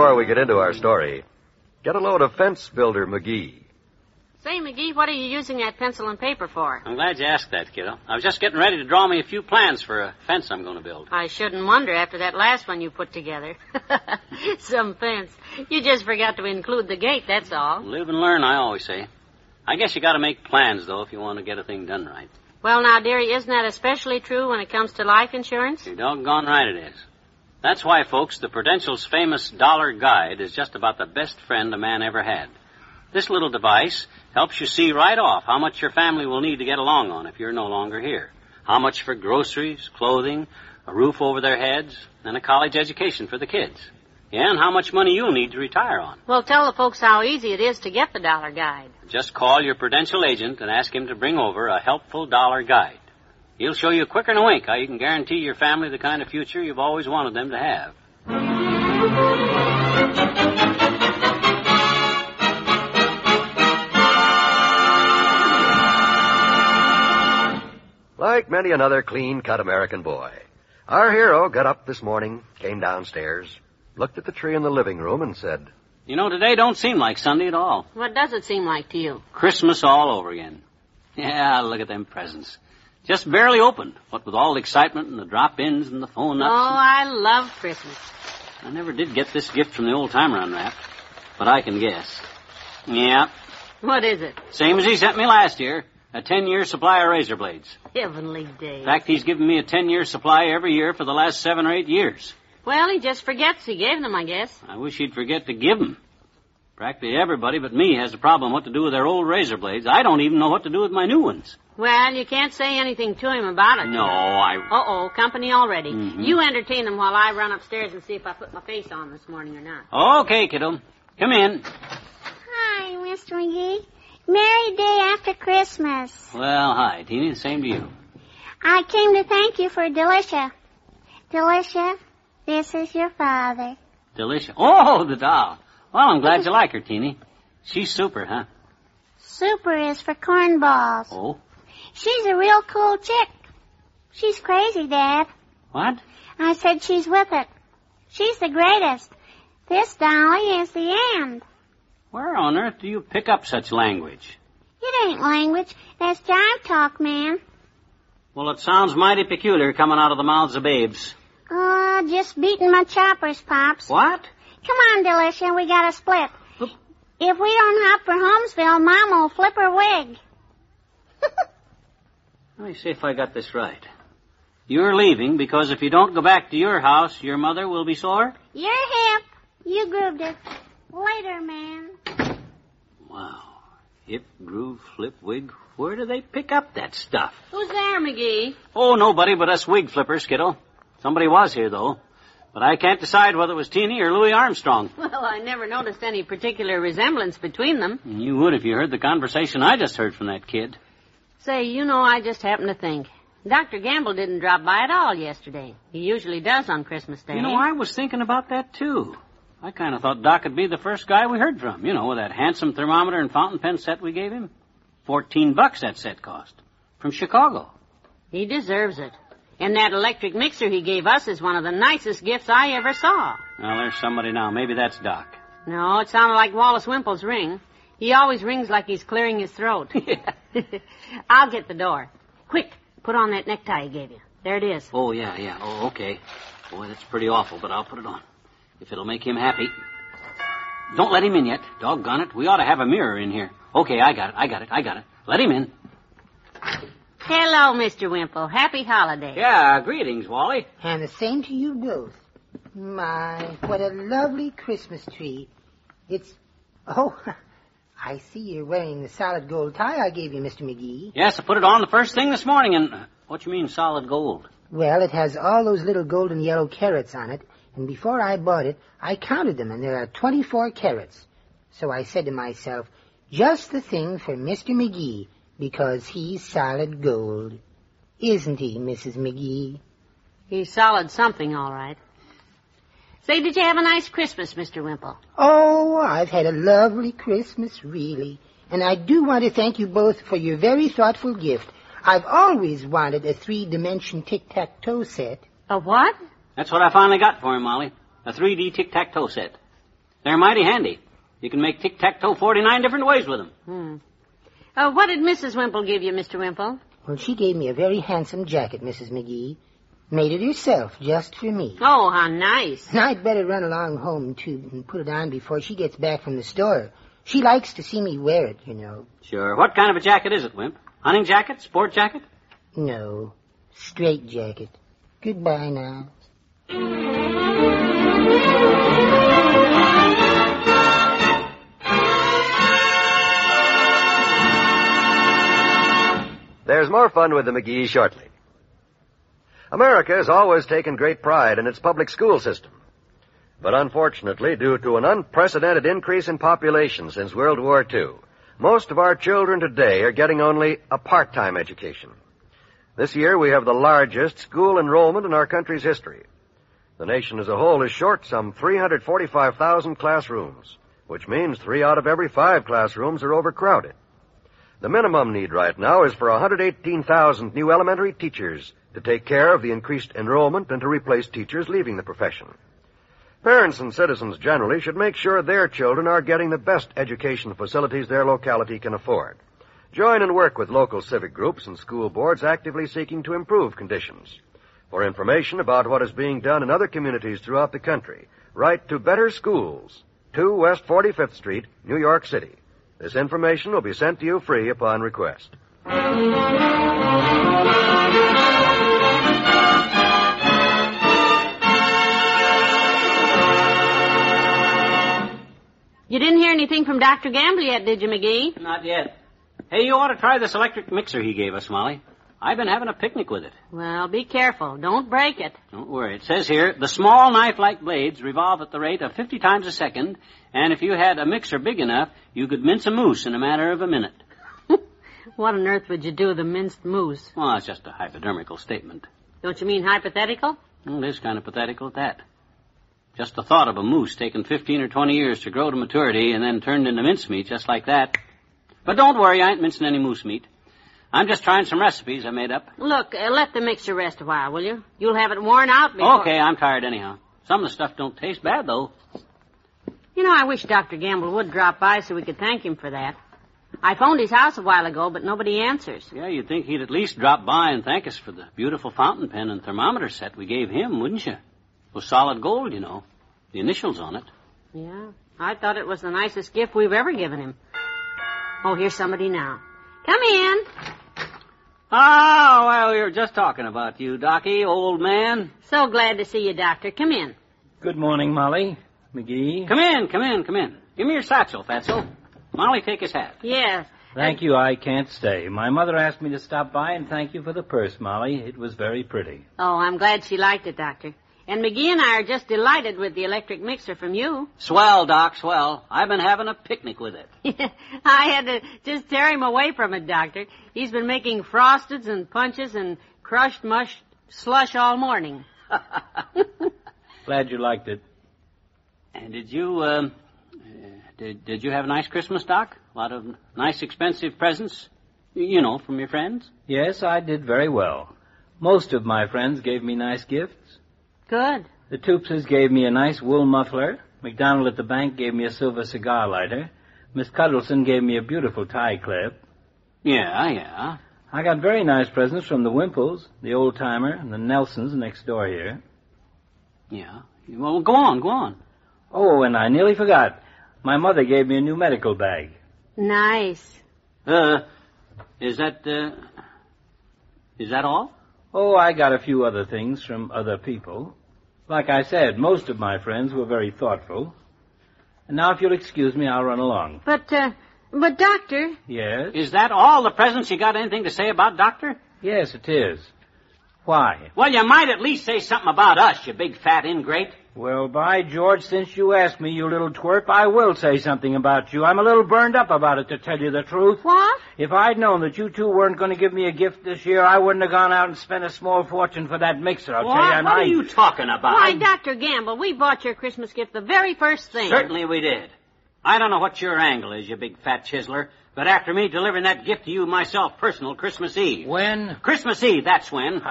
Before we get into our story, get a load of fence builder McGee. Say, McGee, what are you using that pencil and paper for? I'm glad you asked that, kiddo. I was just getting ready to draw me a few plans for a fence I'm going to build. I shouldn't wonder after that last one you put together. Some fence. You just forgot to include the gate, that's all. Live and learn, I always say. I guess you got to make plans, though, if you want to get a thing done right. Well, now, dearie, isn't that especially true when it comes to life insurance? You're doggone right it is. That's why, folks, the Prudential's famous Dollar Guide is just about the best friend a man ever had. This little device helps you see right off how much your family will need to get along on if you're no longer here. How much for groceries, clothing, a roof over their heads, and a college education for the kids. Yeah, and how much money you'll need to retire on. Well, tell the folks how easy it is to get the dollar guide. Just call your Prudential agent and ask him to bring over a helpful dollar guide. He'll show you quicker than a wink how you can guarantee your family the kind of future you've always wanted them to have. Like many another clean cut American boy, our hero got up this morning, came downstairs, looked at the tree in the living room, and said, You know, today don't seem like Sunday at all. What does it seem like to you? Christmas all over again. Yeah, look at them presents. Just barely opened, what with all the excitement and the drop-ins and the phone calls Oh, ups. I love Christmas. I never did get this gift from the old timer unwrapped, but I can guess. Yeah, What is it? same as he sent me last year. A ten-year supply of razor blades. Heavenly days. In fact, he's given me a ten-year supply every year for the last seven or eight years. Well, he just forgets he gave them, I guess. I wish he'd forget to give 'em. Practically everybody but me has a problem what to do with their old razor blades. I don't even know what to do with my new ones. Well, you can't say anything to him about it. No, I... Uh-oh, company already. Mhm. You entertain them while I run upstairs and see if I put my face on this morning or not. Okay, kiddo. Come in. Hi, Mr. McGee. Merry day after Christmas. Well, hi, Teeny. Same to you. I came to thank you for Delicia. Delicia, this is your father. Delicia. Oh, the doll. Well, I'm glad you like her, Teeny. She's super, huh? Super is for cornballs. Oh, She's a real cool chick. She's crazy, Dad. what? I said she's with it. She's the greatest. This dolly is the end. Where on earth do you pick up such language? It ain't language. That's jive talk, man. Well, it sounds mighty peculiar coming out of the mouths of babes. Uh, just beating my choppers, Pops. What? Come on, Delicia, we gotta split. Oop. If we don't hop for Holmesville, Mom will flip her wig. Let me see if I got this right. You're leaving because if you don't go back to your house, your mother will be sore? You're hip. You grooved it. Later, man. Wow. Hip, groove, flip, wig. Where do they pick up that stuff? Who's there, McGee? Oh, nobody but us wig flippers, kiddo. Somebody was here, though. But I can't decide whether it was Teeny or Louis Armstrong. Well, I never noticed any particular resemblance between them. You would if you heard the conversation I just heard from that kid. Say, you know, I just happened to think. Dr. Gamble didn't drop by at all yesterday. He usually does on Christmas Day. You know, I was thinking about that, too. I kind of thought Doc would be the first guy we heard from. You know, with that handsome thermometer and fountain pen set we gave him. Fourteen bucks that set cost. From Chicago. He deserves it. And that electric mixer he gave us is one of the nicest gifts I ever saw. Well, there's somebody now. Maybe that's Doc. No, it sounded like Wallace Wimple's ring. He always rings like he's clearing his throat. I'll get the door. Quick, put on that necktie he gave you. There it is. Oh, yeah, yeah. Oh, okay. Boy, that's pretty awful, but I'll put it on. If it'll make him happy. Don't let him in yet. Doggone it. We ought to have a mirror in here. Okay, I got it. I got it. I got it. Let him in. Hello, Mr. Wimple. Happy holiday. Yeah, greetings, Wally. And the same to you both. My, what a lovely Christmas tree. It's, oh, I see you're wearing the solid gold tie I gave you, Mr. McGee. Yes, I put it on the first thing this morning, and uh, what you mean solid gold? Well, it has all those little golden yellow carrots on it, and before I bought it, I counted them, and there are 24 carrots. So I said to myself, just the thing for Mr. McGee, because he's solid gold. Isn't he, Mrs. McGee? He's solid something, all right. Say, did you have a nice Christmas, Mr. Wimple? Oh, I've had a lovely Christmas, really. And I do want to thank you both for your very thoughtful gift. I've always wanted a three-dimension tic-tac-toe set. A what? That's what I finally got for him, Molly. A 3D tic-tac-toe set. They're mighty handy. You can make tic-tac-toe 49 different ways with them. Hmm. Uh, what did Mrs. Wimple give you, Mr. Wimple? Well, she gave me a very handsome jacket, Mrs. McGee. Made it herself, just for me. Oh, how nice. And I'd better run along home, too, and put it on before she gets back from the store. She likes to see me wear it, you know. Sure. What kind of a jacket is it, Wimp? Hunting jacket? Sport jacket? No, straight jacket. Goodbye now. There's more fun with the McGee shortly. America has always taken great pride in its public school system. But unfortunately, due to an unprecedented increase in population since World War II, most of our children today are getting only a part-time education. This year we have the largest school enrollment in our country's history. The nation as a whole is short some 345,000 classrooms, which means three out of every five classrooms are overcrowded. The minimum need right now is for 118,000 new elementary teachers to take care of the increased enrollment and to replace teachers leaving the profession. Parents and citizens generally should make sure their children are getting the best education facilities their locality can afford. Join and work with local civic groups and school boards actively seeking to improve conditions. For information about what is being done in other communities throughout the country, write to Better Schools, 2 West 45th Street, New York City. This information will be sent to you free upon request. You didn't hear anything from Dr. Gamble yet, did you, McGee? Not yet. Hey, you ought to try this electric mixer he gave us, Molly. I've been having a picnic with it. Well, be careful. Don't break it. Don't worry. It says here, the small knife-like blades revolve at the rate of 50 times a second, and if you had a mixer big enough, you could mince a moose in a matter of a minute. What on earth would you do with a minced moose? Well, it's just a hypodermical statement. Don't you mean hypothetical? Well, it is kind of pathetical at that. Just the thought of a moose taking 15 or 20 years to grow to maturity and then turned into mincemeat just like that. But don't worry, I ain't mincing any moose meat. I'm just trying some recipes I made up. Look, uh, let the mixture rest a while, will you? You'll have it worn out before... Okay, I'm tired anyhow. Some of the stuff don't taste bad, though. You know, I wish Dr. Gamble would drop by so we could thank him for that. I phoned his house a while ago, but nobody answers. Yeah, you'd think he'd at least drop by and thank us for the beautiful fountain pen and thermometer set we gave him, wouldn't you? It was solid gold, you know. The initials on it. Yeah, I thought it was the nicest gift we've ever given him. Oh, here's somebody now. Come in. Oh, well, we were just talking about you, Docky, old man. So glad to see you, Doctor. Come in. Good morning, Molly. McGee. Come in, come in, come in. Give me your satchel, Fatso. Molly, take his hat. Yes. Thank you, I can't stay. My mother asked me to stop by and thank you for the purse, Molly. It was very pretty. Oh, I'm glad she liked it, Doctor. And McGee and I are just delighted with the electric mixer from you. Swell, Doc, swell. I've been having a picnic with it. I had to just tear him away from it, Doctor. He's been making frosteds and punches and crushed mush slush all morning. Glad you liked it. And did you, um, uh, did, did you have a nice Christmas, Doc? A lot of nice, expensive presents? You know, from your friends? Yes, I did very well. Most of my friends gave me nice gifts. Good. The Toopses gave me a nice wool muffler. McDonald at the bank gave me a silver cigar lighter. Miss Cuddleson gave me a beautiful tie clip. Yeah, yeah. I got very nice presents from the Wimples, the old timer, and the Nelsons next door here. Yeah. Well, go on, go on. Oh, and I nearly forgot. My mother gave me a new medical bag. Nice. Uh, is that, uh, is that all? Oh, I got a few other things from other people. Like I said, most of my friends were very thoughtful. And now, if you'll excuse me, I'll run along. But, uh, But, Doctor, Yes? Is that all the presents you got anything to say about, Doctor? Yes, it is. Why? Well, you might at least say something about us, you big fat ingrate. Well, by George, since you asked me, you little twerp, I will say something about you. I'm a little burned up about it, to tell you the truth. what? If I'd known that you two weren't going to give me a gift this year, I wouldn't have gone out and spent a small fortune for that mixer, I'll tell you. What, And what I... are you talking about? Why, Dr. Gamble, we bought your Christmas gift the very first thing. Certainly we did. I don't know what your angle is, you big fat chiseler, but after me delivering that gift to you myself personal Christmas Eve. When? Christmas Eve, that's when. It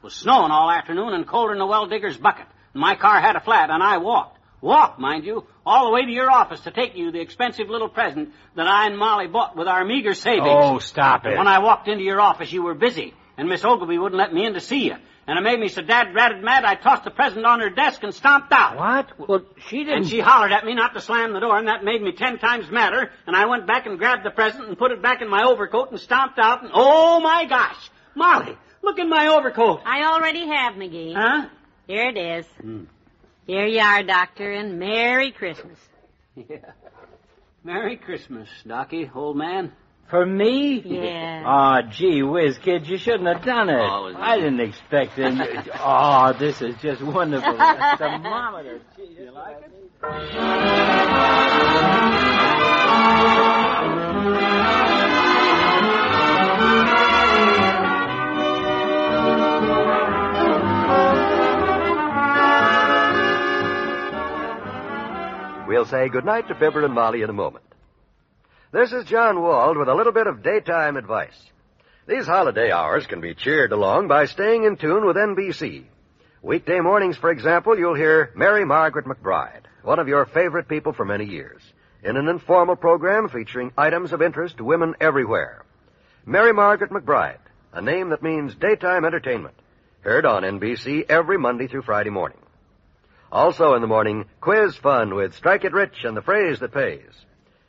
was snowing all afternoon and colder than a well digger's bucket. My car had a flat and I walked. Walked, mind you, all the way to your office to take you the expensive little present that I and Molly bought with our meager savings. Oh, stop it. When I walked into your office, you were busy, and Miss Ogilvy wouldn't let me in to see you. And it made me so dad ratted mad, I tossed the present on her desk and stomped out. What? Well, she didn't... And she hollered at me not to slam the door, and that made me ten times madder. And I went back and grabbed the present and put it back in my overcoat and stomped out. And oh my gosh, Molly, look in my overcoat. I already have, McGee. Huh? Here it is. Hmm. Here you are, Doctor, and Merry Christmas. Yeah. Merry Christmas, Docky, old man. For me? Yeah. Aw, gee whiz, kid, you shouldn't have done it. Oh, I didn't expect it. oh, this is just wonderful. The thermometer. Gee, you like it? We'll say goodnight to Fibber and Molly in a moment. This is John Wald with a little bit of daytime advice. These holiday hours can be cheered along by staying in tune with NBC. Weekday mornings, for example, you'll hear Mary Margaret McBride, one of your favorite people for many years, in an informal program featuring items of interest to women everywhere. Mary Margaret McBride, a name that means daytime entertainment, heard on NBC every Monday through Friday morning. Also in the morning, quiz fun with Strike It Rich and the phrase that pays.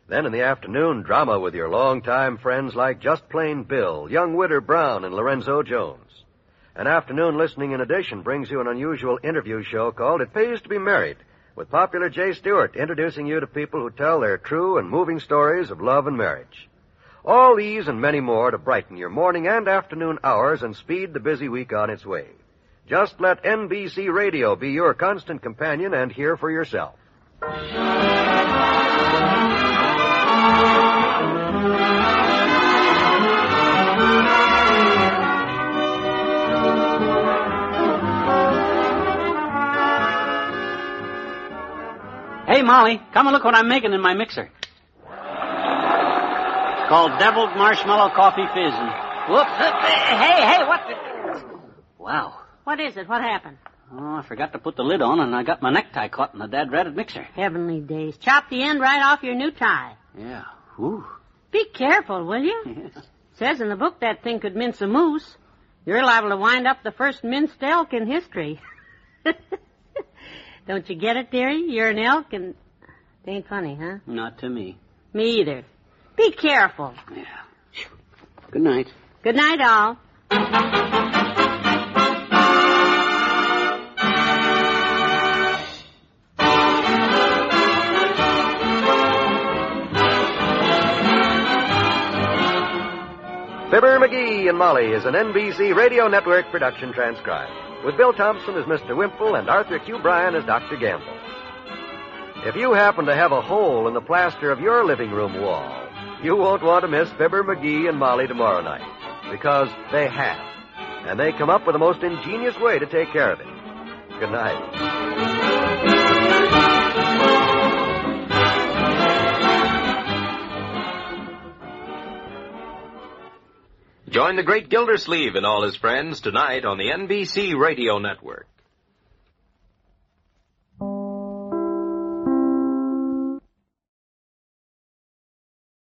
Then in the afternoon, drama with your longtime friends like Just Plain Bill, Young Widder Brown, and Lorenzo Jones. An afternoon listening in addition brings you an unusual interview show called It Pays to Be Married, with popular Jay Stewart introducing you to people who tell their true and moving stories of love and marriage. All these and many more to brighten your morning and afternoon hours and speed the busy week on its way. Just let NBC Radio be your constant companion and hear for yourself. Hey, Molly, come and look what I'm making in my mixer. It's called Deviled Marshmallow Coffee Fizz. And, whoops. Hey, hey, what the... Wow. What is it? What happened? Oh, I forgot to put the lid on, and I got my necktie caught in the dad-ratted mixer. Heavenly days. Chop the end right off your new tie. Yeah. Ooh. Be careful, will you? Says in the book that thing could mince a moose. You're liable to wind up the first minced elk in history. Don't you get it, dearie? You're an elk and... It ain't funny, huh? Not to me. Me either. Be careful. Yeah. Good night. Good night, all. McGee and Molly is an NBC Radio Network production transcribed, with Bill Thompson as Mr. Wimple and Arthur Q. Bryan as Dr. Gamble. If you happen to have a hole in the plaster of your living room wall, you won't want to miss Fibber McGee and Molly tomorrow night, because they have, and they come up with the most ingenious way to take care of it. Good night. Join the great Gildersleeve and all his friends tonight on the NBC Radio Network.